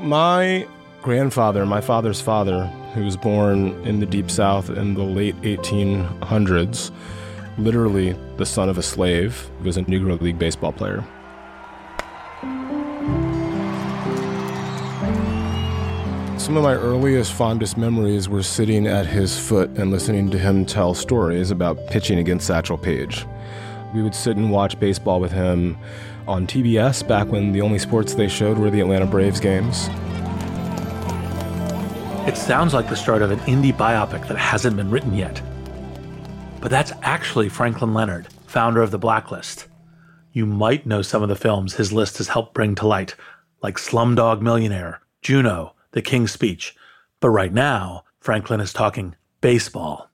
My grandfather, my father's father, who was born in the Deep South in the late 1800s, literally the son of a slave, was a Negro League baseball player. Some of my earliest, fondest memories were sitting at his foot and listening to him tell stories about pitching against Satchel Paige. We would sit and watch baseball with him on TBS back when the only sports they showed were the Atlanta Braves games. It sounds like the start of an indie biopic that hasn't been written yet. But that's actually Franklin Leonard, founder of The Blacklist. You might know some of the films his list has helped bring to light, like Slumdog Millionaire, Juno, The King's Speech. But right now, Franklin is talking baseball.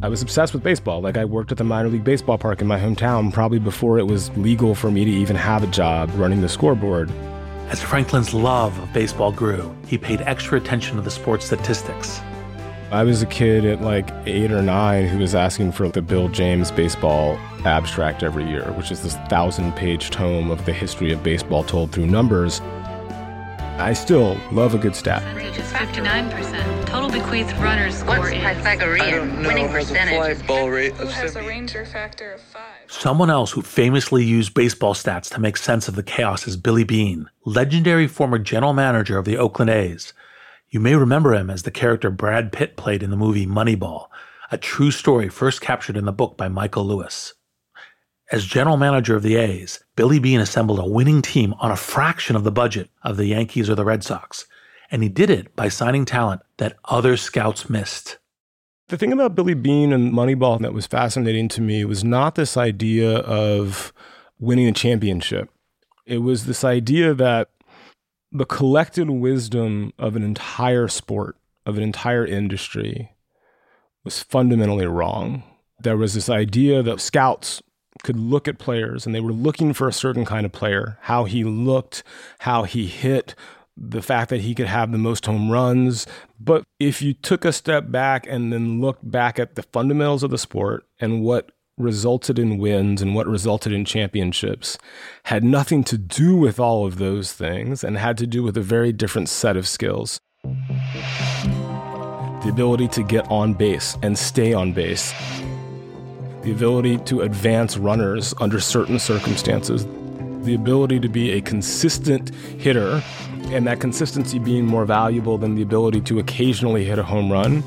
I was obsessed with baseball. Like I worked at the minor league baseball park in my hometown probably before it was legal for me to even have a job running the scoreboard. As Franklin's love of baseball grew, he paid extra attention to the sports statistics. I was a kid at like eight or nine who was asking for the Bill James baseball abstract every year, which is this thousand page tome of the history of baseball told through numbers. I still love a good stat. Percentage 59%. Total bequeathed runners score What's is. Pythagorean? Winning percentage. ball rate Who has a Ranger factor of five? Someone else who famously used baseball stats to make sense of the chaos is Billy Beane, legendary former general manager of the Oakland A's. You may remember him as the character Brad Pitt played in the movie Moneyball, a true story first captured in the book by Michael Lewis. As general manager of the A's, Billy Beane assembled a winning team on a fraction of the budget of the Yankees or the Red Sox, and he did it by signing talent that other scouts missed. The thing about Billy Beane and Moneyball that was fascinating to me was not this idea of winning a championship. It was this idea that the collected wisdom of an entire sport, of an entire industry, was fundamentally wrong. There was this idea that scouts could look at players and they were looking for a certain kind of player, how he looked, how he hit, the fact that he could have the most home runs. But if you took a step back and then looked back at the fundamentals of the sport and what resulted in wins and what resulted in championships had nothing to do with all of those things and had to do with a very different set of skills. The ability to get on base and stay on base. The ability to advance runners under certain circumstances. The ability to be a consistent hitter and that consistency being more valuable than the ability to occasionally hit a home run.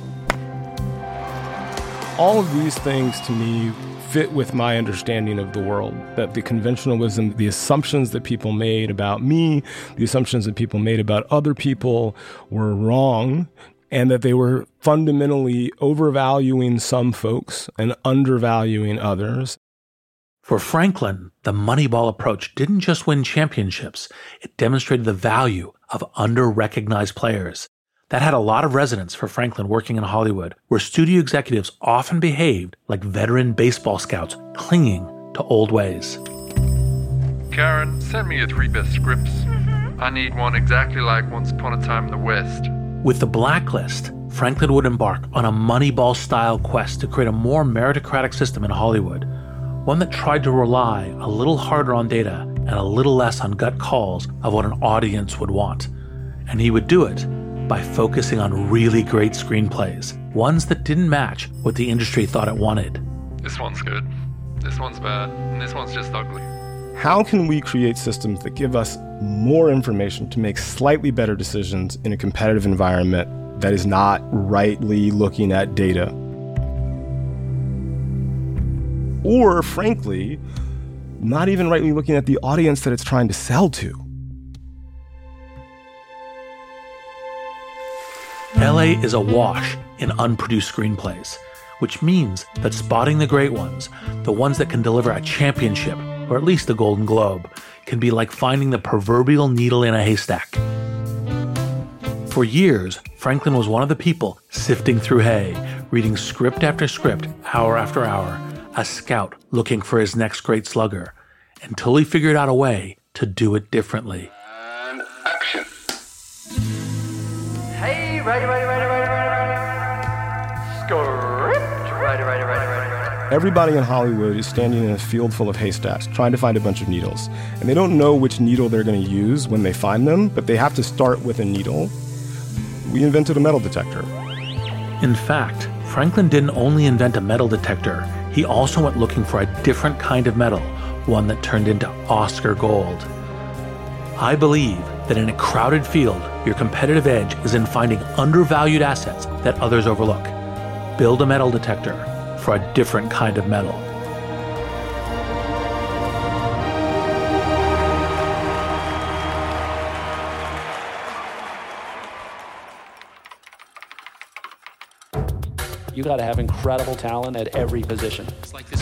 All of these things to me fit with my understanding of the world. That the conventional wisdom, the assumptions that people made about me, the assumptions that people made about other people were wrong, and that they were fundamentally overvaluing some folks and undervaluing others. For Franklin, the Moneyball approach didn't just win championships, it demonstrated the value of under recognized players. That had a lot of resonance for Franklin working in Hollywood, where studio executives often behaved like veteran baseball scouts clinging to old ways. Karen, send me your three best scripts. I need one exactly like Once Upon a Time in the West. With the blacklist, Franklin would embark on a Moneyball style quest to create a more meritocratic system in Hollywood, one that tried to rely a little harder on data and a little less on gut calls of what an audience would want. And he would do it by focusing on really great screenplays, ones that didn't match what the industry thought it wanted. This one's good. This one's bad. And this one's just ugly. How can we create systems that give us more information to make slightly better decisions in a competitive environment that is not rightly looking at data? Or, frankly, not even rightly looking at the audience that it's trying to sell to. LA is awash in unproduced screenplays, which means that spotting the great ones, the ones that can deliver a championship or at least a Golden Globe, can be like finding the proverbial needle in a haystack. For years, Franklin was one of the people sifting through hay, reading script after script, hour after hour, a scout looking for his next great slugger, until he figured out a way to do it differently. And action. Hey, ready, ready, ready, ready. Everybody in Hollywood is standing in a field full of haystacks trying to find a bunch of needles. And they don't know which needle they're going to use when they find them, but they have to start with a needle. We invented a metal detector. In fact, Franklin didn't only invent a metal detector, he also went looking for a different kind of metal, one that turned into Oscar gold. I believe that in a crowded field, your competitive edge is in finding undervalued assets that others overlook. Build a metal detector for a different kind of metal. You got to have incredible talent at every position. It's like this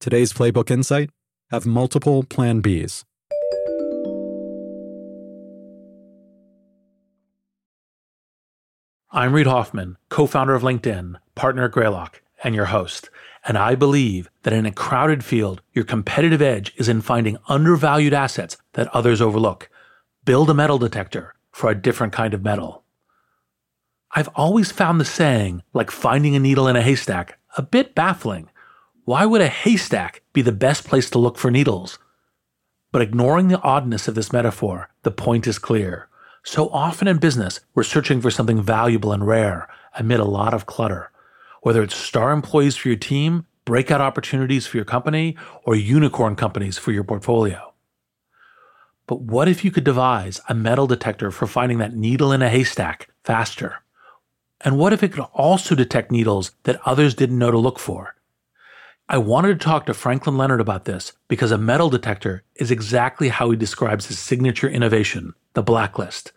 Today's Playbook Insight have multiple Plan Bs. I'm Reid Hoffman, co founder of LinkedIn, partner at Greylock, and your host. And I believe that in a crowded field, your competitive edge is in finding undervalued assets that others overlook. Build a metal detector for a different kind of metal. I've always found the saying, like finding a needle in a haystack, a bit baffling. Why would a haystack be the best place to look for needles? But ignoring the oddness of this metaphor, the point is clear. So often in business, we're searching for something valuable and rare amid a lot of clutter. Whether it's star employees for your team, breakout opportunities for your company, or unicorn companies for your portfolio. But what if you could devise a metal detector for finding that needle in a haystack faster? And what if it could also detect needles that others didn't know to look for? I wanted to talk to Franklin Leonard about this because a metal detector is exactly how he describes his signature innovation, the blacklist.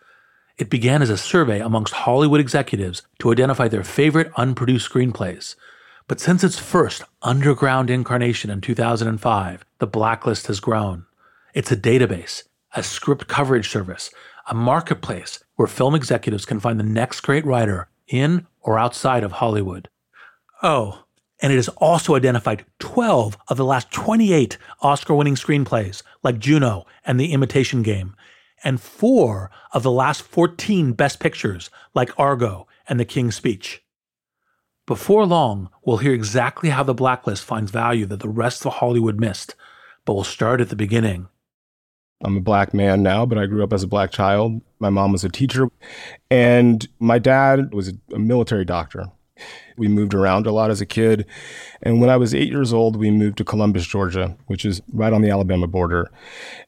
It began as a survey amongst Hollywood executives to identify their favorite unproduced screenplays. But since its first underground incarnation in 2005, the blacklist has grown. It's a database, a script coverage service, a marketplace where film executives can find the next great writer in or outside of Hollywood. Oh, and it has also identified 12 of the last 28 Oscar winning screenplays, like Juno and The Imitation Game, and four of the last 14 Best Pictures, like Argo and The King's Speech. Before long, we'll hear exactly how the blacklist finds value that the rest of Hollywood missed, but we'll start at the beginning. I'm a black man now, but I grew up as a black child. My mom was a teacher, and my dad was a military doctor. We moved around a lot as a kid. And when I was eight years old, we moved to Columbus, Georgia, which is right on the Alabama border.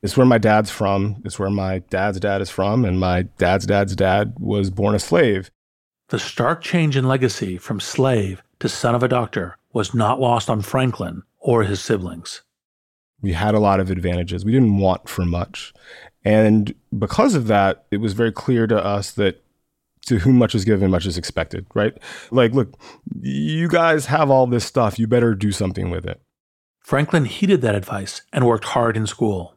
It's where my dad's from. It's where my dad's dad is from. And my dad's dad's dad was born a slave. The stark change in legacy from slave to son of a doctor was not lost on Franklin or his siblings. We had a lot of advantages. We didn't want for much. And because of that, it was very clear to us that to whom much is given, much is expected, right? Like, look, you guys have all this stuff. You better do something with it. Franklin heeded that advice and worked hard in school.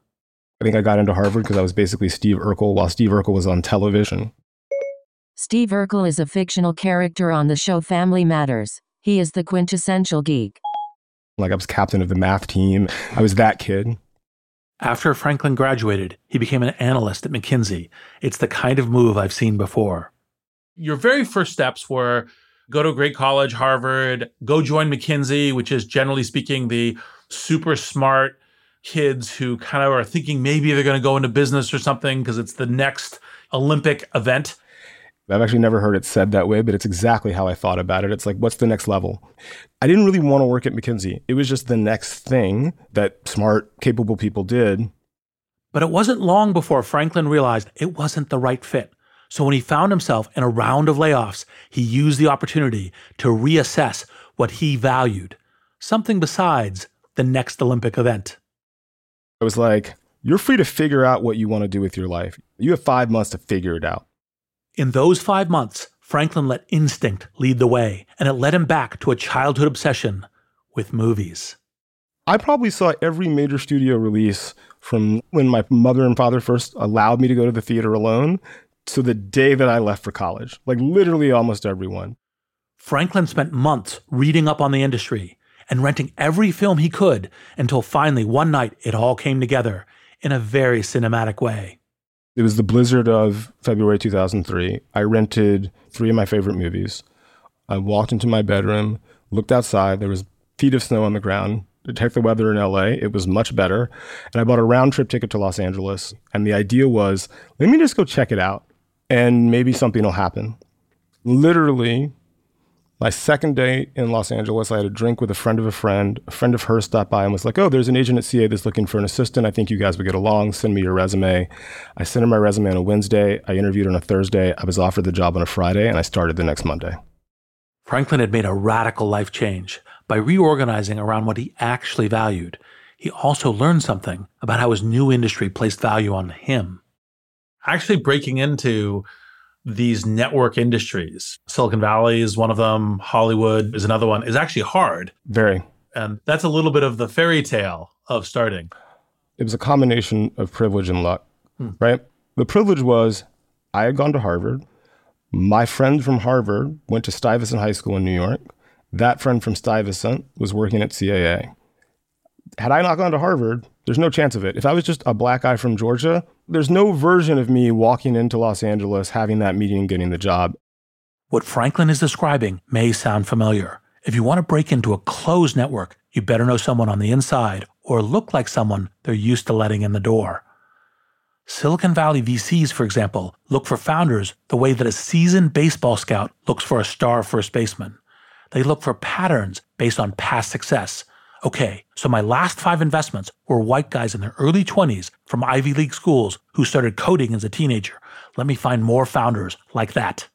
I think I got into Harvard because I was basically Steve Urkel while Steve Urkel was on television. Steve Urkel is a fictional character on the show Family Matters. He is the quintessential geek. Like I was captain of the math team. I was that kid. After Franklin graduated, he became an analyst at McKinsey. It's the kind of move I've seen before your very first steps were go to a great college, Harvard, go join McKinsey, which is generally speaking the super smart kids who kind of are thinking maybe they're going to go into business or something because it's the next Olympic event. I've actually never heard it said that way, but it's exactly how I thought about it. It's like, what's the next level? I didn't really want to work at McKinsey. It was just the next thing that smart, capable people did. But it wasn't long before Franklin realized it wasn't the right fit. So when he found himself in a round of layoffs, he used the opportunity to reassess what he valued, something besides the next Olympic event. I was like, you're free to figure out what you want to do with your life. You have five months to figure it out. In those five months, Franklin let instinct lead the way, and it led him back to a childhood obsession with movies. I probably saw every major studio release from when my mother and father first allowed me to go to the theater alone to the day that I left for college, like literally almost everyone. Franklin spent months reading up on the industry and renting every film he could until finally one night it all came together in a very cinematic way. It was the blizzard of February 2003. I rented three of my favorite movies. I walked into my bedroom, looked outside. There was feet of snow on the ground. To check the weather in LA, it was much better. And I bought a round trip ticket to Los Angeles. And the idea was let me just go check it out and maybe something will happen. Literally, my second day in Los Angeles, I had a drink with a friend of a friend. A friend of hers stopped by and was like, Oh, there's an agent at CAA that's looking for an assistant. I think you guys would get along. Send me your resume. I sent her my resume on a Wednesday. I interviewed on a Thursday. I was offered the job on a Friday, and I started the next Monday. Franklin had made a radical life change by reorganizing around what he actually valued. He also learned something about how his new industry placed value on him actually breaking into these network industries. Silicon Valley is one of them, Hollywood is another one, is actually hard. Very. And that's a little bit of the fairy tale of starting. It was a combination of privilege and luck, hmm. right? The privilege was I had gone to Harvard. My friend from Harvard went to Stuyvesant High School in New York. That friend from Stuyvesant was working at CAA. Had I not gone to Harvard, there's no chance of it. If I was just a black guy from Georgia, there's no version of me walking into Los Angeles, having that meeting, and getting the job. What Franklin is describing may sound familiar. If you want to break into a closed network, you better know someone on the inside or look like someone they're used to letting in the door. Silicon Valley VCs, for example, look for founders the way that a seasoned baseball scout looks for a star first baseman. They look for patterns based on past success Okay, so my last five investments were white guys in their early 20s from Ivy League schools who started coding as a teenager. Let me find more founders like that.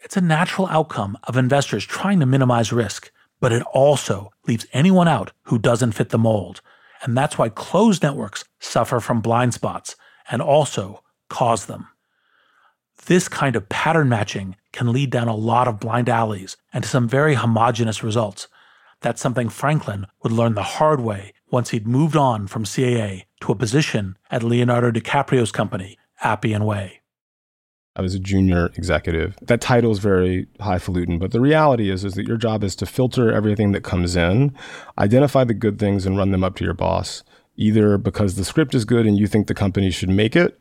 It's a natural outcome of investors trying to minimize risk, but it also leaves anyone out who doesn't fit the mold. And that's why closed networks suffer from blind spots and also cause them. This kind of pattern matching can lead down a lot of blind alleys and to some very homogenous results that's something Franklin would learn the hard way once he'd moved on from CAA to a position at Leonardo DiCaprio's company, Appian Way. I was a junior executive. That title is very highfalutin, but the reality is, is that your job is to filter everything that comes in, identify the good things, and run them up to your boss, either because the script is good and you think the company should make it,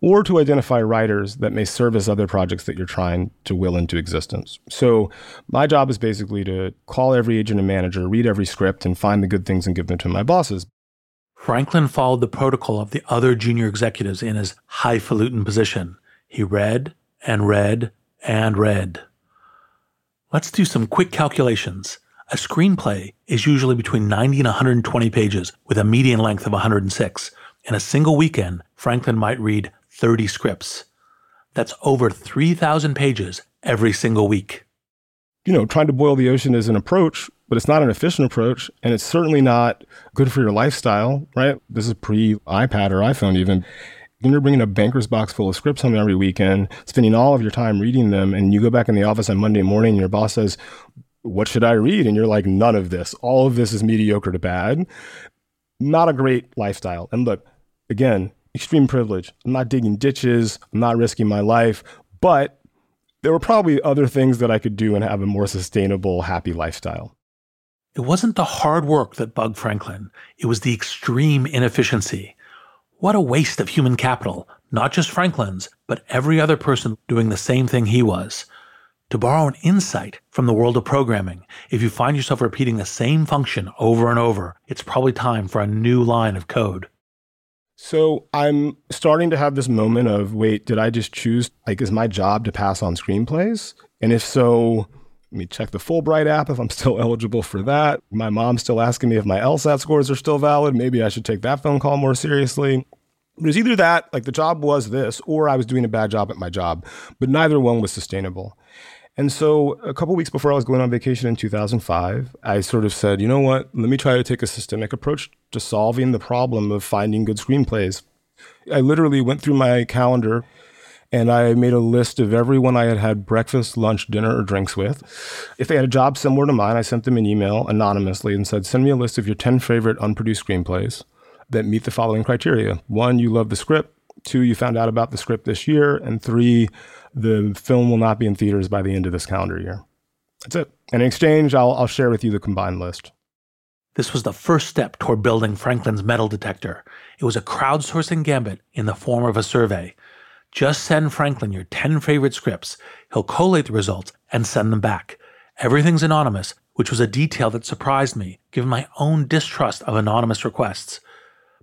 or to identify writers that may service other projects that you're trying to will into existence. So my job is basically to call every agent and manager, read every script, and find the good things and give them to my bosses. Franklin followed the protocol of the other junior executives in his highfalutin position. He read and read and read. Let's do some quick calculations. A screenplay is usually between 90 and 120 pages with a median length of 106. In a single weekend, Franklin might read 30 scripts. That's over 3,000 pages every single week. You know, trying to boil the ocean is an approach, but it's not an efficient approach, and it's certainly not good for your lifestyle, right? This is pre iPad or iPhone, even. You're bringing a banker's box full of scripts home every weekend, spending all of your time reading them, and you go back in the office on Monday morning, and your boss says, What should I read? And you're like, None of this. All of this is mediocre to bad. Not a great lifestyle. And look, again, extreme privilege. I'm not digging ditches, I'm not risking my life, but there were probably other things that I could do and have a more sustainable, happy lifestyle. It wasn't the hard work that bugged Franklin, it was the extreme inefficiency. What a waste of human capital, not just Franklin's, but every other person doing the same thing he was. To borrow an insight from the world of programming, if you find yourself repeating the same function over and over, it's probably time for a new line of code. So I'm starting to have this moment of wait, did I just choose, like, is my job to pass on screenplays? And if so, let me check the Fulbright app if I'm still eligible for that. My mom's still asking me if my LSAT scores are still valid. Maybe I should take that phone call more seriously. It was either that, like the job was this, or I was doing a bad job at my job, but neither one was sustainable. And so a couple weeks before I was going on vacation in 2005, I sort of said, you know what, let me try to take a systemic approach to solving the problem of finding good screenplays. I literally went through my calendar and I made a list of everyone I had had breakfast, lunch, dinner, or drinks with. If they had a job similar to mine, I sent them an email anonymously and said, send me a list of your 10 favorite unproduced screenplays that meet the following criteria. One, you love the script. Two, you found out about the script this year. And three, the film will not be in theaters by the end of this calendar year. That's it. In exchange, I'll, I'll share with you the combined list. This was the first step toward building Franklin's metal detector. It was a crowdsourcing gambit in the form of a survey. Just send Franklin your 10 favorite scripts. He'll collate the results and send them back. Everything's anonymous, which was a detail that surprised me, given my own distrust of anonymous requests.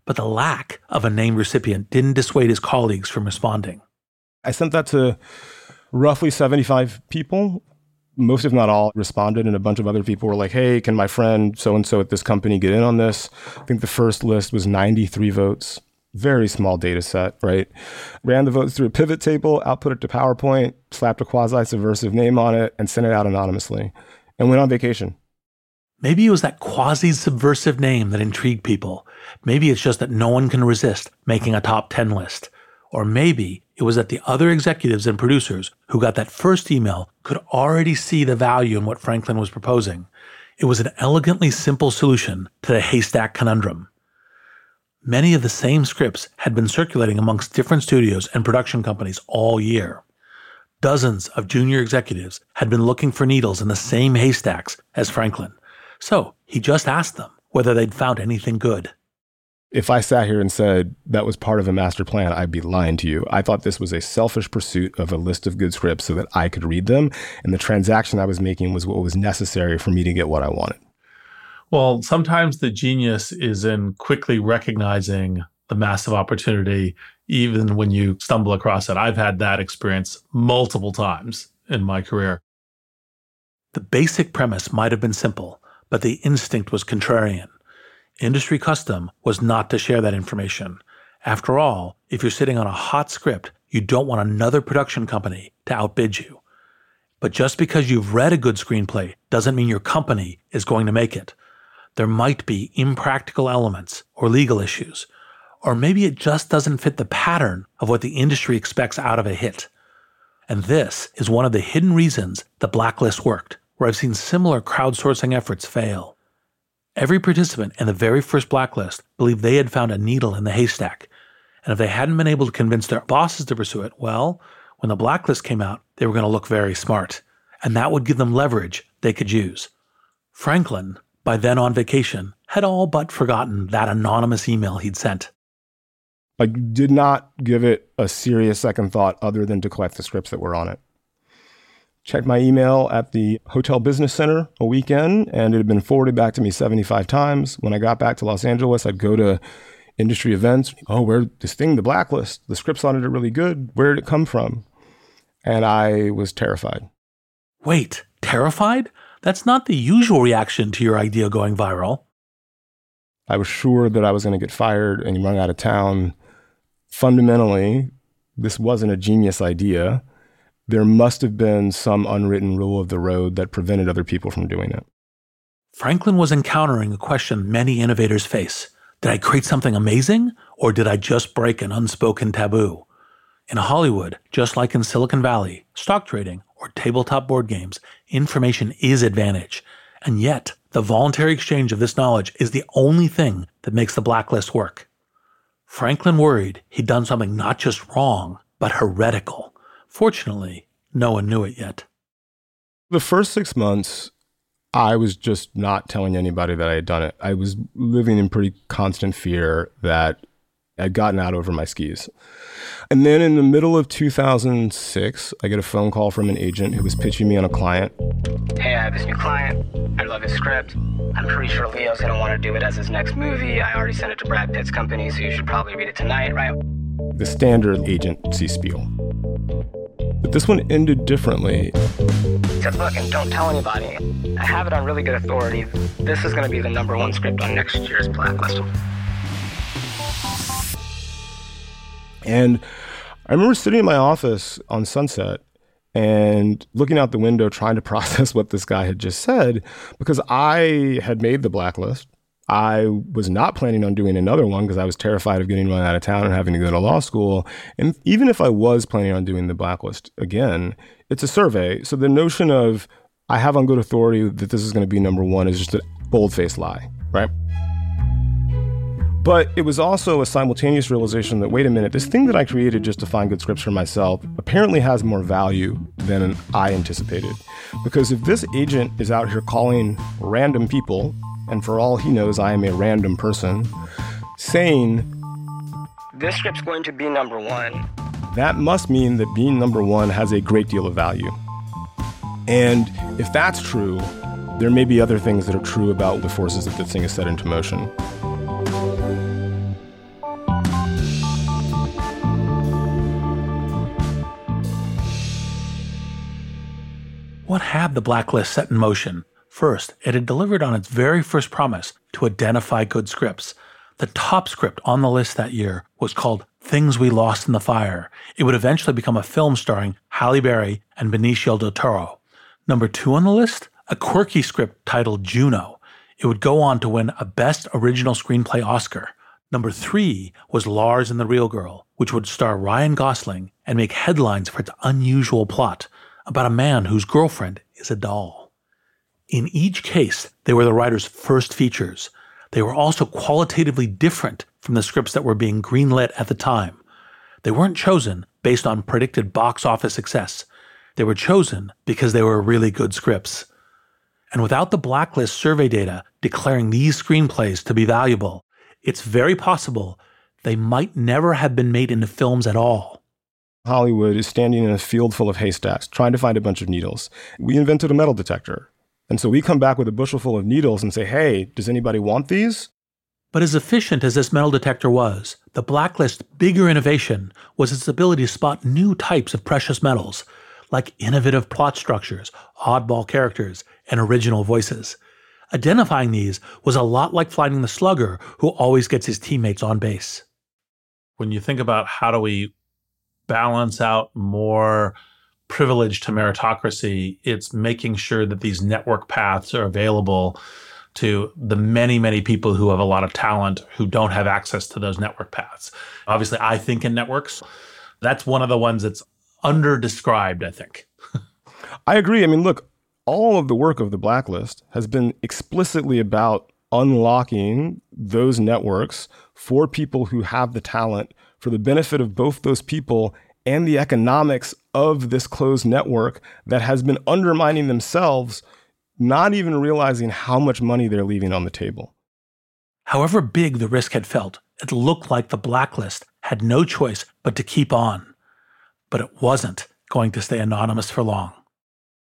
But the lack of a named recipient didn't dissuade his colleagues from responding. I sent that to roughly 75 people. Most, if not all, responded, and a bunch of other people were like, hey, can my friend so and so at this company get in on this? I think the first list was 93 votes. Very small data set, right? Ran the votes through a pivot table, output it to PowerPoint, slapped a quasi subversive name on it, and sent it out anonymously, and went on vacation. Maybe it was that quasi subversive name that intrigued people. Maybe it's just that no one can resist making a top 10 list. Or maybe it was that the other executives and producers who got that first email could already see the value in what Franklin was proposing. It was an elegantly simple solution to the haystack conundrum. Many of the same scripts had been circulating amongst different studios and production companies all year. Dozens of junior executives had been looking for needles in the same haystacks as Franklin. So he just asked them whether they'd found anything good if I sat here and said that was part of a master plan, I'd be lying to you. I thought this was a selfish pursuit of a list of good scripts so that I could read them. And the transaction I was making was what was necessary for me to get what I wanted. Well, sometimes the genius is in quickly recognizing the massive opportunity, even when you stumble across it. I've had that experience multiple times in my career. The basic premise might have been simple, but the instinct was contrarian. Industry custom was not to share that information. After all, if you're sitting on a hot script, you don't want another production company to outbid you. But just because you've read a good screenplay doesn't mean your company is going to make it. There might be impractical elements or legal issues, or maybe it just doesn't fit the pattern of what the industry expects out of a hit. And this is one of the hidden reasons the blacklist worked, where I've seen similar crowdsourcing efforts fail. Every participant in the very first blacklist believed they had found a needle in the haystack. And if they hadn't been able to convince their bosses to pursue it, well, when the blacklist came out, they were going to look very smart. And that would give them leverage they could use. Franklin, by then on vacation, had all but forgotten that anonymous email he'd sent. I did not give it a serious second thought other than to collect the scripts that were on it. Checked my email at the Hotel Business Center a weekend, and it had been forwarded back to me 75 times. When I got back to Los Angeles, I'd go to industry events. Oh, where this thing, the blacklist, the scripts on it are really good. Where did it come from? And I was terrified. Wait, terrified? That's not the usual reaction to your idea going viral. I was sure that I was going to get fired and run out of town. Fundamentally, this wasn't a genius idea. There must have been some unwritten rule of the road that prevented other people from doing it. Franklin was encountering a question many innovators face Did I create something amazing, or did I just break an unspoken taboo? In Hollywood, just like in Silicon Valley, stock trading, or tabletop board games, information is advantage. And yet, the voluntary exchange of this knowledge is the only thing that makes the blacklist work. Franklin worried he'd done something not just wrong, but heretical. Fortunately, no one knew it yet. The first six months, I was just not telling anybody that I had done it. I was living in pretty constant fear that I'd gotten out over my skis. And then in the middle of 2006, I get a phone call from an agent who was pitching me on a client. Hey, I have this new client. I love his script. I'm pretty sure Leo's gonna want to do it as his next movie. I already sent it to Brad Pitt's company, so you should probably read it tonight, right? The standard agency spiel. But this one ended differently. Said, look, and don't tell anybody. I have it on really good authority. This is gonna be the number one script on next year's blacklist. And I remember sitting in my office on Sunset and looking out the window trying to process what this guy had just said because I had made the blacklist. I was not planning on doing another one because I was terrified of getting run out of town and having to go to law school. And even if I was planning on doing the blacklist again, it's a survey. So the notion of I have on good authority that this is going to be number one is just a bold faced lie, right? But it was also a simultaneous realization that, wait a minute, this thing that I created just to find good scripts for myself apparently has more value than I anticipated. Because if this agent is out here calling random people, and for all he knows, I am a random person, saying, This script's going to be number one, that must mean that being number one has a great deal of value. And if that's true, there may be other things that are true about the forces that this thing has set into motion. What had the blacklist set in motion? First, it had delivered on its very first promise to identify good scripts. The top script on the list that year was called Things We Lost in the Fire. It would eventually become a film starring Halle Berry and Benicio del Toro. Number two on the list, a quirky script titled Juno. It would go on to win a Best Original Screenplay Oscar. Number three was Lars and the Real Girl, which would star Ryan Gosling and make headlines for its unusual plot about a man whose girlfriend is a doll. In each case, they were the writer's first features. They were also qualitatively different from the scripts that were being greenlit at the time. They weren't chosen based on predicted box office success. They were chosen because they were really good scripts. And without the blacklist survey data declaring these screenplays to be valuable, it's very possible they might never have been made into films at all. Hollywood is standing in a field full of haystacks trying to find a bunch of needles. We invented a metal detector. And so we come back with a bushel full of needles and say, hey, does anybody want these? But as efficient as this metal detector was, the blacklist's bigger innovation was its ability to spot new types of precious metals, like innovative plot structures, oddball characters, and original voices. Identifying these was a lot like finding the slugger who always gets his teammates on base. When you think about how do we balance out more privilege to meritocracy, it's making sure that these network paths are available to the many, many people who have a lot of talent who don't have access to those network paths. Obviously, I think in networks. That's one of the ones that's under described, I think. I agree. I mean, look, all of the work of the blacklist has been explicitly about unlocking those networks for people who have the talent for the benefit of both those people and the economics of this closed network that has been undermining themselves, not even realizing how much money they're leaving on the table. However big the risk had felt, it looked like the blacklist had no choice but to keep on. But it wasn't going to stay anonymous for long.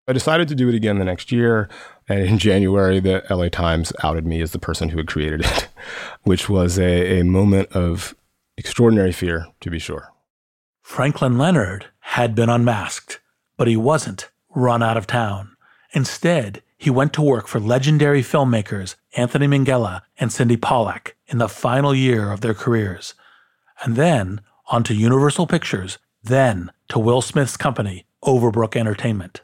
I decided to do it again the next year. And in January, the LA Times outed me as the person who had created it, which was a, a moment of extraordinary fear, to be sure. Franklin Leonard had been unmasked, but he wasn't run out of town. Instead, he went to work for legendary filmmakers Anthony Minghella and Sydney Pollack in the final year of their careers. And then on to Universal Pictures, then to Will Smith's company, Overbrook Entertainment.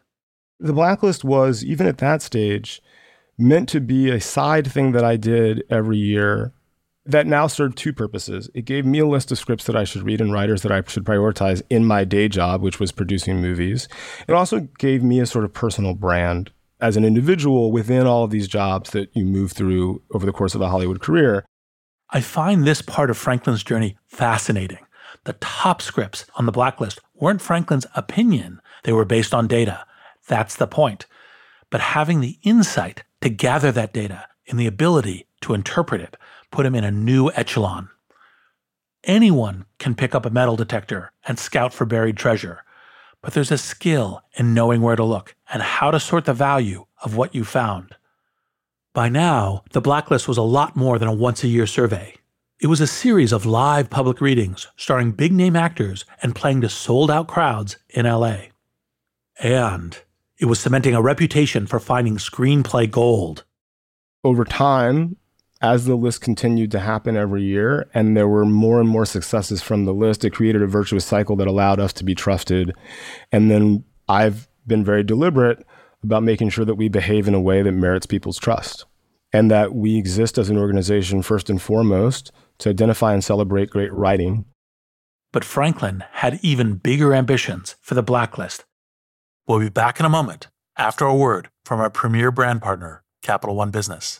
The blacklist was, even at that stage, meant to be a side thing that I did every year that now served two purposes. It gave me a list of scripts that I should read and writers that I should prioritize in my day job, which was producing movies. It also gave me a sort of personal brand as an individual within all of these jobs that you move through over the course of a Hollywood career. I find this part of Franklin's journey fascinating. The top scripts on the blacklist weren't Franklin's opinion, they were based on data. That's the point. But having the insight to gather that data and the ability to interpret it put him in a new echelon. Anyone can pick up a metal detector and scout for buried treasure, but there's a skill in knowing where to look and how to sort the value of what you found. By now, the blacklist was a lot more than a once a year survey. It was a series of live public readings starring big name actors and playing to sold out crowds in LA. And it was cementing a reputation for finding screenplay gold. Over time, as the list continued to happen every year and there were more and more successes from the list, it created a virtuous cycle that allowed us to be trusted. And then I've been very deliberate about making sure that we behave in a way that merits people's trust and that we exist as an organization first and foremost to identify and celebrate great writing. But Franklin had even bigger ambitions for the blacklist We'll be back in a moment after a word from our premier brand partner, Capital One Business.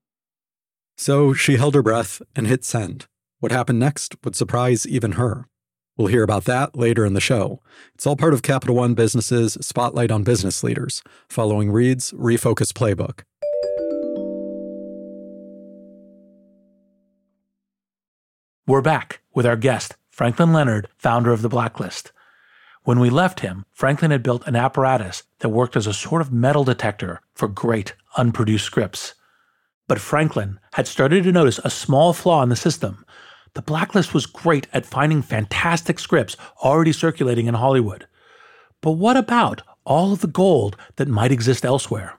so she held her breath and hit send what happened next would surprise even her We'll hear about that later in the show. It's all part of Capital One Business's Spotlight on Business Leaders, following Reid's Refocus Playbook. We're back with our guest, Franklin Leonard, founder of the Blacklist. When we left him, Franklin had built an apparatus that worked as a sort of metal detector for great unproduced scripts. But Franklin had started to notice a small flaw in the system. The Blacklist was great at finding fantastic scripts already circulating in Hollywood. But what about all of the gold that might exist elsewhere?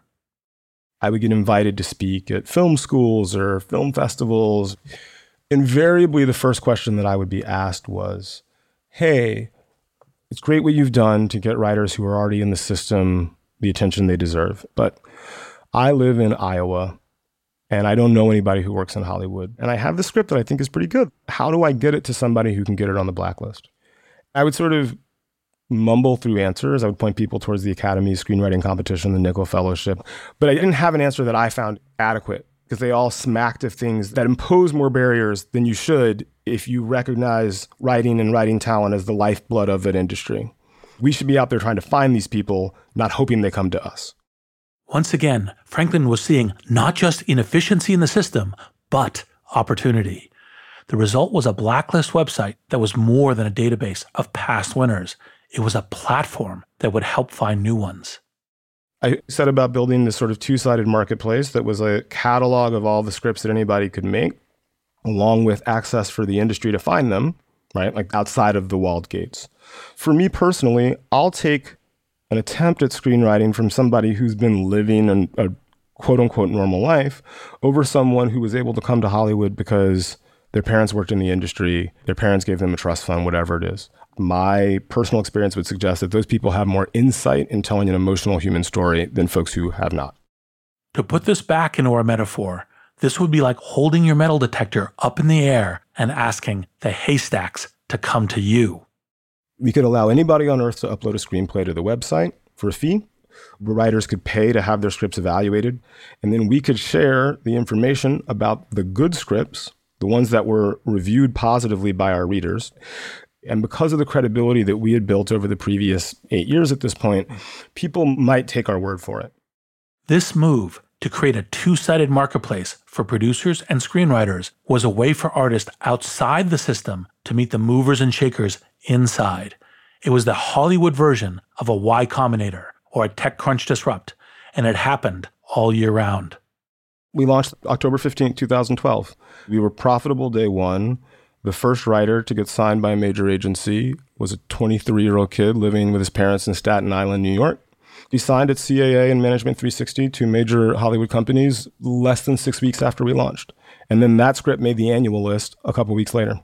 I would get invited to speak at film schools or film festivals invariably the first question that I would be asked was, Hey, it's great what you've done to get writers who are already in the system the attention they deserve. But I live in Iowa and I don't know anybody who works in Hollywood. And I have the script that I think is pretty good. How do I get it to somebody who can get it on the blacklist? I would sort of mumble through answers. I would point people towards the Academy Screenwriting Competition, the Nicholl Fellowship, but I didn't have an answer that I found adequate because they all smacked of things that impose more barriers than you should if you recognize writing and writing talent as the lifeblood of an industry. We should be out there trying to find these people, not hoping they come to us. Once again, Franklin was seeing not just inefficiency in the system, but opportunity. The result was a blacklist website that was more than a database of past winners. It was a platform that would help find new ones. I set about building this sort of two sided marketplace that was a catalog of all the scripts that anybody could make. along with access for the industry to find them, right? Like outside of the walled gates. For me personally, I'll take an attempt at screenwriting from somebody who's been living an, a quote unquote normal life over someone who was able to come to Hollywood because their parents worked in the industry, their parents gave them a trust fund, whatever it is. My personal experience would suggest that those people have more insight in telling an emotional human story than folks who have not. To put this back into our metaphor, this would be like holding your metal detector up in the air and asking the haystacks to come to you. We could allow anybody on earth to upload a screenplay to the website for a fee. Writers could pay to have their scripts evaluated. And then we could share the information about the good scripts, the ones that were reviewed positively by our readers. And because of the credibility that we had built over the previous eight years at this point, people might take our word for it. This move to create a two sided marketplace for producers and screenwriters was a way for artists outside the system to meet the movers and shakers inside. It was the Hollywood version of a Y Combinator or a TechCrunch Disrupt, and it happened all year round. We launched October 15, 2012. We were profitable day one. The first writer to get signed by a major agency was a 23 year old kid living with his parents in Staten Island, New York. He signed at CAA and Management 360, two major Hollywood companies, less than six weeks after we launched. And then that script made the annual list a couple weeks later.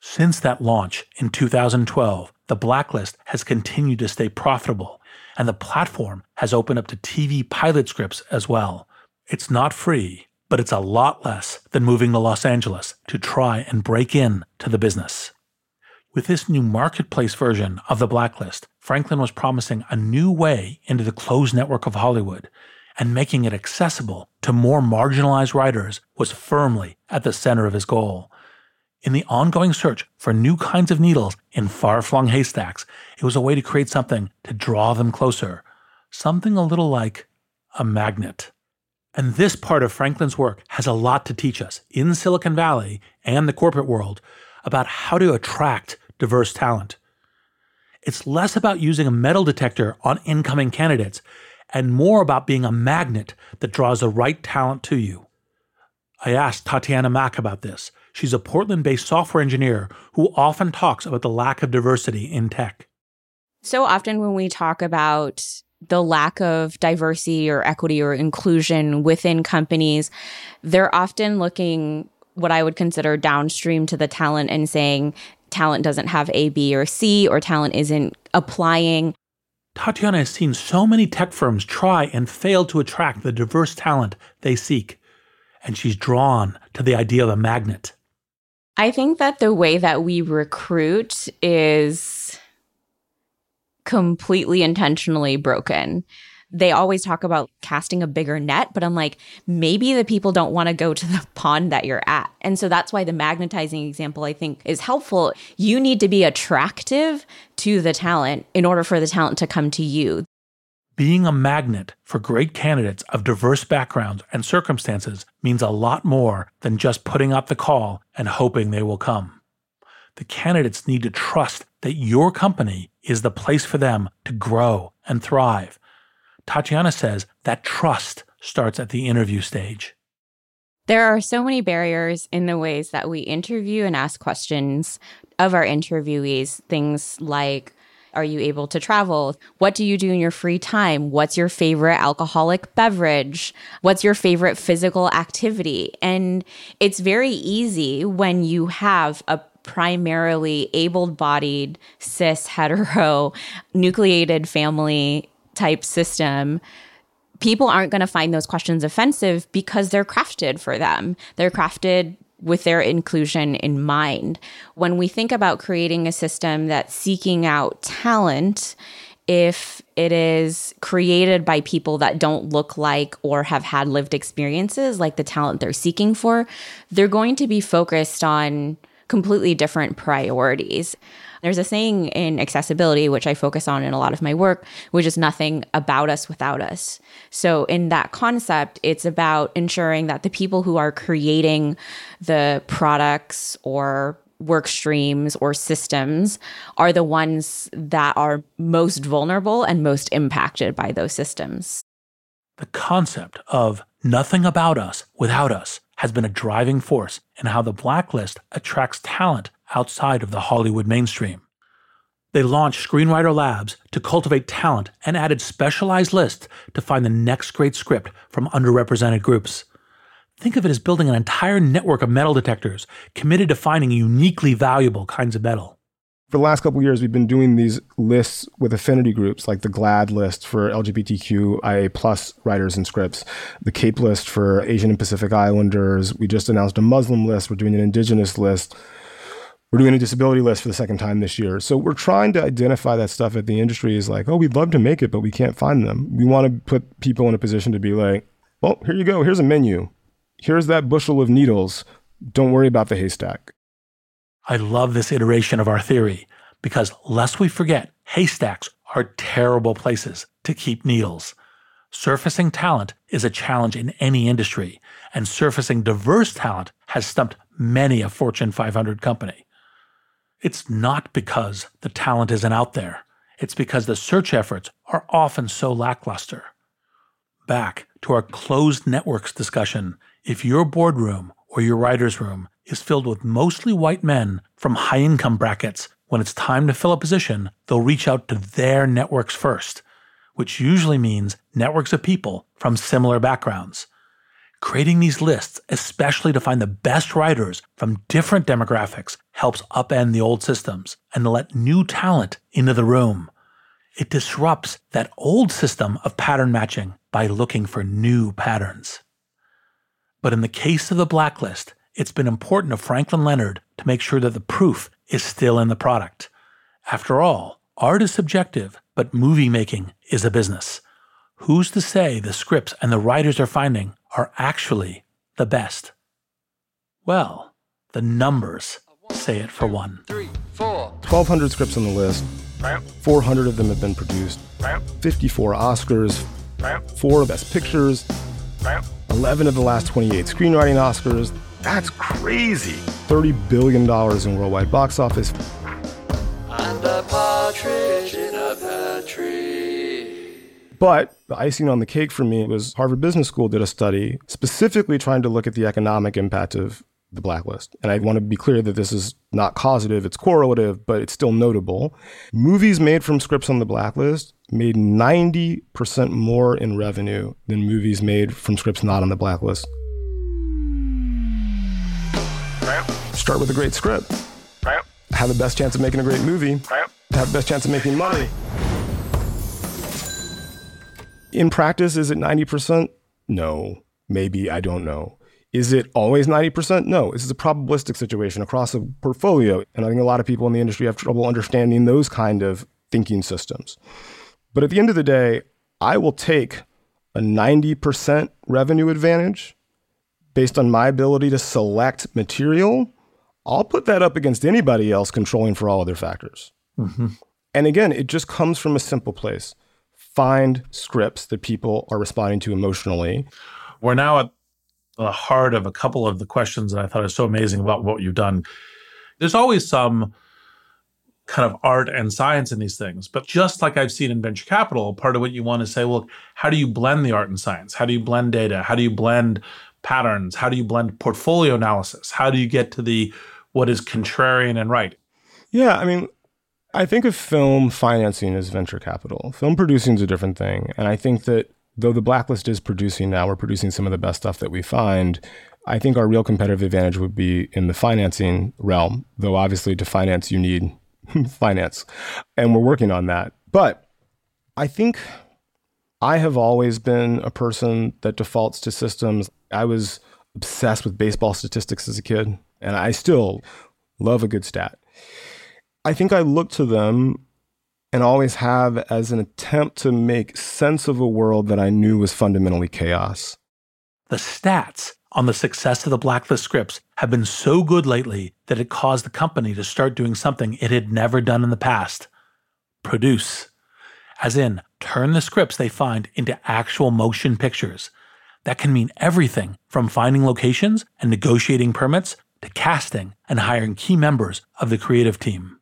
Since that launch in 2012, the Blacklist has continued to stay profitable, and the platform has opened up to TV pilot scripts as well. It's not free, but it's a lot less than moving to Los Angeles to try and break in to the business. With this new marketplace version of the Blacklist, Franklin was promising a new way into the closed network of Hollywood, and making it accessible to more marginalized writers was firmly at the center of his goal. In the ongoing search for new kinds of needles in far flung haystacks, it was a way to create something to draw them closer, something a little like a magnet. And this part of Franklin's work has a lot to teach us in Silicon Valley and the corporate world about how to attract diverse talent. It's less about using a metal detector on incoming candidates and more about being a magnet that draws the right talent to you. I asked Tatiana Mac about this. She's a Portland based software engineer who often talks about the lack of diversity in tech. So often, when we talk about the lack of diversity or equity or inclusion within companies, they're often looking what I would consider downstream to the talent and saying talent doesn't have A, B, or C, or talent isn't applying. Tatiana has seen so many tech firms try and fail to attract the diverse talent they seek, and she's drawn to the idea of a magnet. I think that the way that we recruit is completely intentionally broken they always talk about casting a bigger net, but I'm like, maybe the people don't want to go to the pond that you're at. And so that's why the magnetizing example I think is helpful. You need to be attractive to the talent in order for the talent to come to you. Being a magnet for great candidates of diverse backgrounds and circumstances means a lot more than just putting up the call and hoping they will come. The candidates need to trust that your company is the place for them to grow and thrive Tatiana says that trust starts at the interview stage. There are so many barriers in the ways that we interview and ask questions of our interviewees. Things like, are you able to travel? What do you do in your free time? What's your favorite alcoholic beverage? What's your favorite physical activity? And it's very easy when you have a primarily able bodied, cis, hetero, nucleated family type system, people aren't going to find those questions offensive because they're crafted for them. They're crafted with their inclusion in mind. When we think about creating a system that's seeking out talent, if it is created by people that don't look like or have had lived experiences like the talent they're seeking for, they're going to be focused on completely different priorities. There's a saying in accessibility, which I focus on in a lot of my work, which is nothing about us without us. So, in that concept, it's about ensuring that the people who are creating the products or work streams or systems are the ones that are most vulnerable and most impacted by those systems. The concept of nothing about us without us has been a driving force in how the Blacklist attracts talent outside of the Hollywood mainstream. They launched Screenwriter Labs to cultivate talent and added specialized lists to find the next great script from underrepresented groups. Think of it as building an entire network of metal detectors committed to finding uniquely valuable kinds of metal. For the last couple years, we've been doing these lists with affinity groups, like the GLAAD list for LGBTQIA plus writers and scripts, the CAPE list for Asian and Pacific Islanders. We just announced a Muslim list. We're doing an Indigenous list. We're doing a disability list for the second time this year. So we're trying to identify that stuff at the industry is like, oh, we'd love to make it, but we can't find them. We want to put people in a position to be like, well, here you go. Here's a menu. Here's that bushel of needles. Don't worry about the haystack. I love this iteration of our theory because, lest we forget, haystacks are terrible places to keep needles. Surfacing talent is a challenge in any industry, and surfacing diverse talent has stumped many a Fortune 500 company. It's not because the talent isn't out there, it's because the search efforts are often so lackluster. Back to our closed networks discussion if your boardroom or your writer's room is filled with mostly white men from high income brackets, when it's time to fill a position, they'll reach out to their networks first, which usually means networks of people from similar backgrounds. Creating these lists, especially to find the best writers from different demographics, helps upend the old systems and let new talent into the room. It disrupts that old system of pattern matching by looking for new patterns. But in the case of the blacklist, it's been important to Franklin Leonard to make sure that the proof is still in the product. After all, art is subjective, but movie making is a business. Who's to say the scripts and the writers are finding are actually the best? Well, the numbers say it for one. Three, four. 1,200 scripts on the list. 400 of them have been produced. 54 Oscars. Four Best Pictures. 11 of the last 28 screenwriting Oscars. That's crazy. $30 billion in worldwide box office. And a partridge in a pear tree. But the icing on the cake for me was Harvard Business School did a study specifically trying to look at the economic impact of the blacklist. And I want to be clear that this is not causative, it's correlative, but it's still notable. Movies made from scripts on the blacklist made 90% more in revenue than movies made from scripts not on the blacklist. Start with a great script. Have the best chance of making a great movie. Have the best chance of making money. In practice, is it 90%? No. Maybe, I don't know. Is it always 90%? No. This is a probabilistic situation across a portfolio. And I think a lot of people in the industry have trouble understanding those kind of thinking systems. But at the end of the day, I will take a 90% revenue advantage based on my ability to select material. I'll put that up against anybody else controlling for all other factors. Mm-hmm. And again, it just comes from a simple place find scripts that people are responding to emotionally. We're now at the heart of a couple of the questions that I thought are so amazing about what you've done. There's always some kind of art and science in these things, but just like I've seen in venture capital, part of what you want to say, well, how do you blend the art and science? How do you blend data? How do you blend patterns? How do you blend portfolio analysis? How do you get to the what is contrarian and right? Yeah, I mean, I think of film financing as venture capital. Film producing is a different thing. And I think that though the blacklist is producing now, we're producing some of the best stuff that we find. I think our real competitive advantage would be in the financing realm, though obviously to finance, you need finance. And we're working on that. But I think I have always been a person that defaults to systems. I was obsessed with baseball statistics as a kid, and I still love a good stat. I think I look to them and always have as an attempt to make sense of a world that I knew was fundamentally chaos. The stats on the success of the Blacklist scripts have been so good lately that it caused the company to start doing something it had never done in the past produce. As in, turn the scripts they find into actual motion pictures. That can mean everything from finding locations and negotiating permits to casting and hiring key members of the creative team.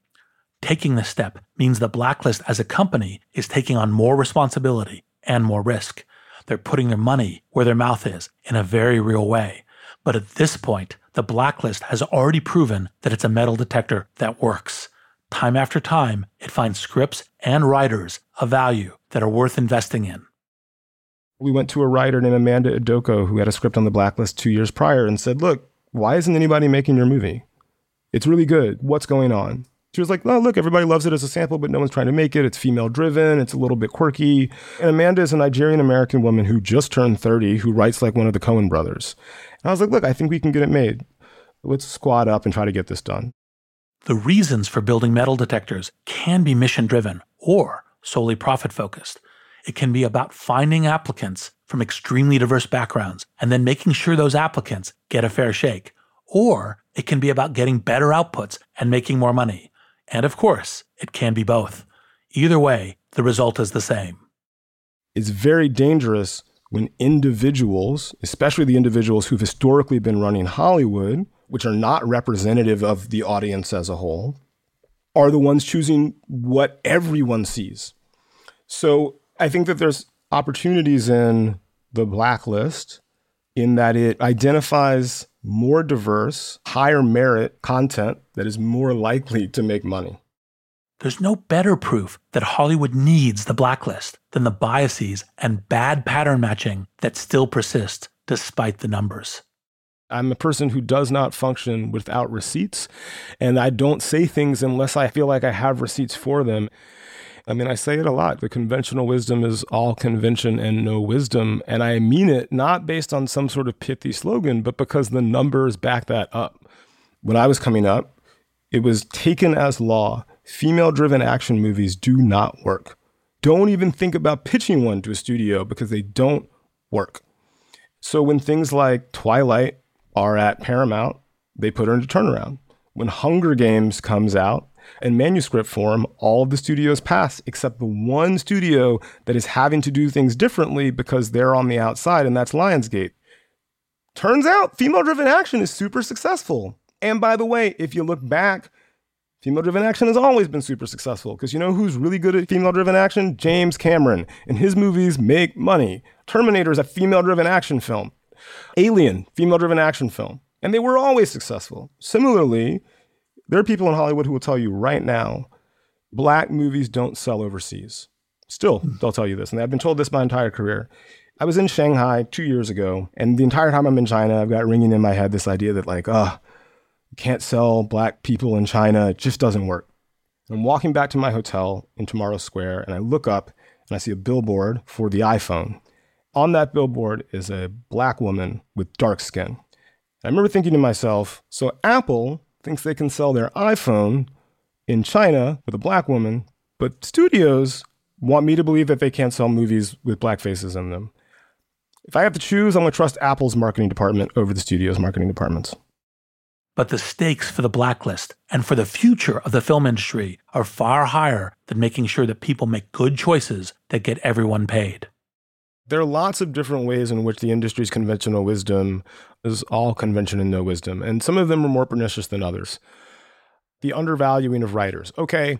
Taking this step means the Blacklist as a company is taking on more responsibility and more risk. They're putting their money where their mouth is in a very real way. But at this point, the blacklist has already proven that it's a metal detector that works. Time after time, it finds scripts and writers of value that are worth investing in. We went to a writer named Amanda Idoko who had a script on the blacklist two years prior and said, Look, why isn't anybody making your movie? It's really good. What's going on? She was like, oh, look, everybody loves it as a sample, but no one's trying to make it. It's female driven. It's a little bit quirky. And Amanda is a Nigerian American woman who just turned 30 who writes like one of the Coen brothers. And I was like, look, I think we can get it made. Let's squad up and try to get this done. The reasons for building metal detectors can be mission driven or solely profit focused. It can be about finding applicants from extremely diverse backgrounds and then making sure those applicants get a fair shake. Or it can be about getting better outputs and making more money. And of course, it can be both. Either way, the result is the same. It's very dangerous when individuals, especially the individuals who've historically been running Hollywood, which are not representative of the audience as a whole, are the ones choosing what everyone sees. So I think that there's opportunities in the blacklist in that it identifies more diverse, higher merit content that is more likely to make money. There's no better proof that Hollywood needs the blacklist than the biases and bad pattern matching that still persist despite the numbers. I'm a person who does not function without receipts, and I don't say things unless I feel like I have receipts for them. I mean, I say it a lot. The conventional wisdom is all convention and no wisdom. And I mean it not based on some sort of pithy slogan, but because the numbers back that up. When I was coming up, it was taken as law female driven action movies do not work. Don't even think about pitching one to a studio because they don't work. So when things like Twilight are at Paramount, they put her into turnaround. When Hunger Games comes out, in manuscript form, all of the studios pass except the one studio that is having to do things differently because they're on the outside, and that's Lionsgate. Turns out female driven action is super successful. And by the way, if you look back, female driven action has always been super successful because you know who's really good at female driven action? James Cameron. And his movies make money. Terminator is a female driven action film. Alien, female driven action film. And they were always successful. Similarly, there are people in Hollywood who will tell you right now, black movies don't sell overseas. Still, hmm. they'll tell you this. And I've been told this my entire career. I was in Shanghai two years ago, and the entire time I'm in China, I've got ringing in my head this idea that, like, oh, can't sell black people in China. It just doesn't work. I'm walking back to my hotel in Tomorrow Square, and I look up and I see a billboard for the iPhone. On that billboard is a black woman with dark skin. I remember thinking to myself, so Apple thinks they can sell their iPhone in China with a black woman, but studios want me to believe that they can't sell movies with black faces in them. If I have to choose, I'm going to trust Apple's marketing department over the studio's marketing departments. But the stakes for the blacklist and for the future of the film industry are far higher than making sure that people make good choices that get everyone paid. There are lots of different ways in which the industry's conventional wisdom is all convention and no wisdom, and some of them are more pernicious than others. The undervaluing of writers. Okay,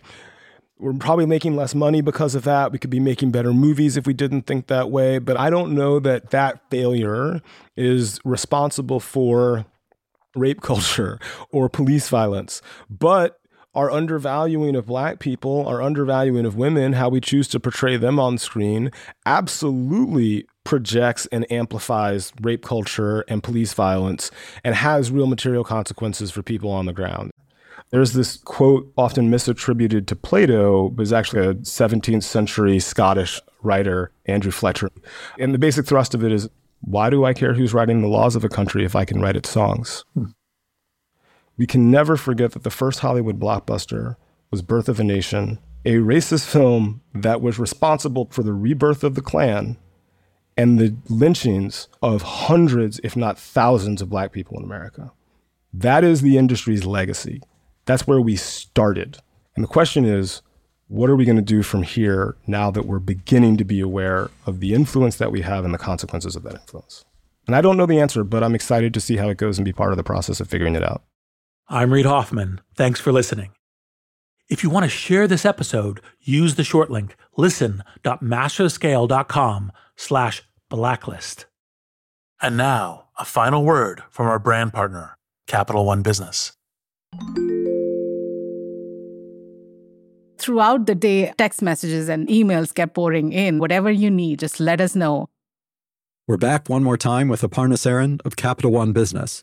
we're probably making less money because of that. We could be making better movies if we didn't think that way, but I don't know that that failure is responsible for rape culture or police violence. But our undervaluing of black people, our undervaluing of women, how we choose to portray them on screen, absolutely projects and amplifies rape culture and police violence and has real material consequences for people on the ground. There's this quote often misattributed to Plato, but is actually a 17th century Scottish writer, Andrew Fletcher. And the basic thrust of it is why do I care who's writing the laws of a country if I can write its songs? Hmm. We can never forget that the first Hollywood blockbuster was Birth of a Nation, a racist film that was responsible for the rebirth of the Klan and the lynchings of hundreds, if not thousands, of black people in America. That is the industry's legacy. That's where we started. And the question is, what are we going to do from here now that we're beginning to be aware of the influence that we have and the consequences of that influence? And I don't know the answer, but I'm excited to see how it goes and be part of the process of figuring it out. I'm Reid Hoffman. Thanks for listening. If you want to share this episode, use the short link listen.masterthescale.com slash blacklist. And now, a final word from our brand partner, Capital One Business. Throughout the day, text messages and emails kept pouring in. Whatever you need, just let us know. We're back one more time with Aparna Saran of Capital One Business.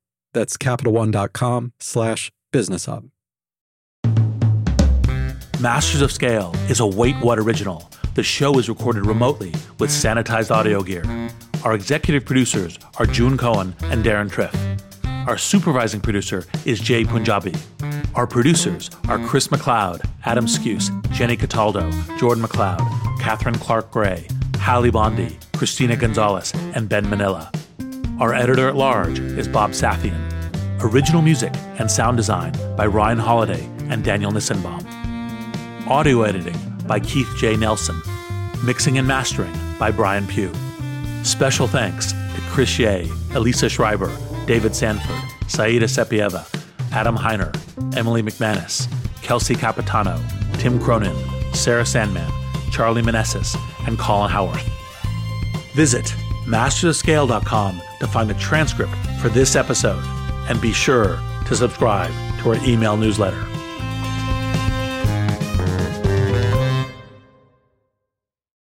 That's CapitalOne.com slash business hub. Masters of Scale is a Wait What original. The show is recorded remotely with sanitized audio gear. Our executive producers are June Cohen and Deron Triff. Our supervising producer is Jay Punjabi. Our producers are Chris McLeod, Adam Skuse, Jenny Cataldo, Jordan McLeod, Catherine Clark Gray, Hallie Bondi, Christina Gonzalez, and Ben Manila. Our editor at large is Bob Safian. Original music and sound design by Ryan Holiday and Daniel Nissenbaum. Audio editing by Keith J. Nelson. Mixing and mastering by Brian Pugh. Special thanks to Chris Ye, Elisa Schreiber, David Sanford, Saida Sepieva, Adam Heiner, Emily McManus, Kelsey Capitano, Tim Cronin, Sarah Sandman, Charlie Manessis, and Colin Howarth. Visit mastersofscale.com to find the transcript for this episode and be sure to subscribe to our email newsletter.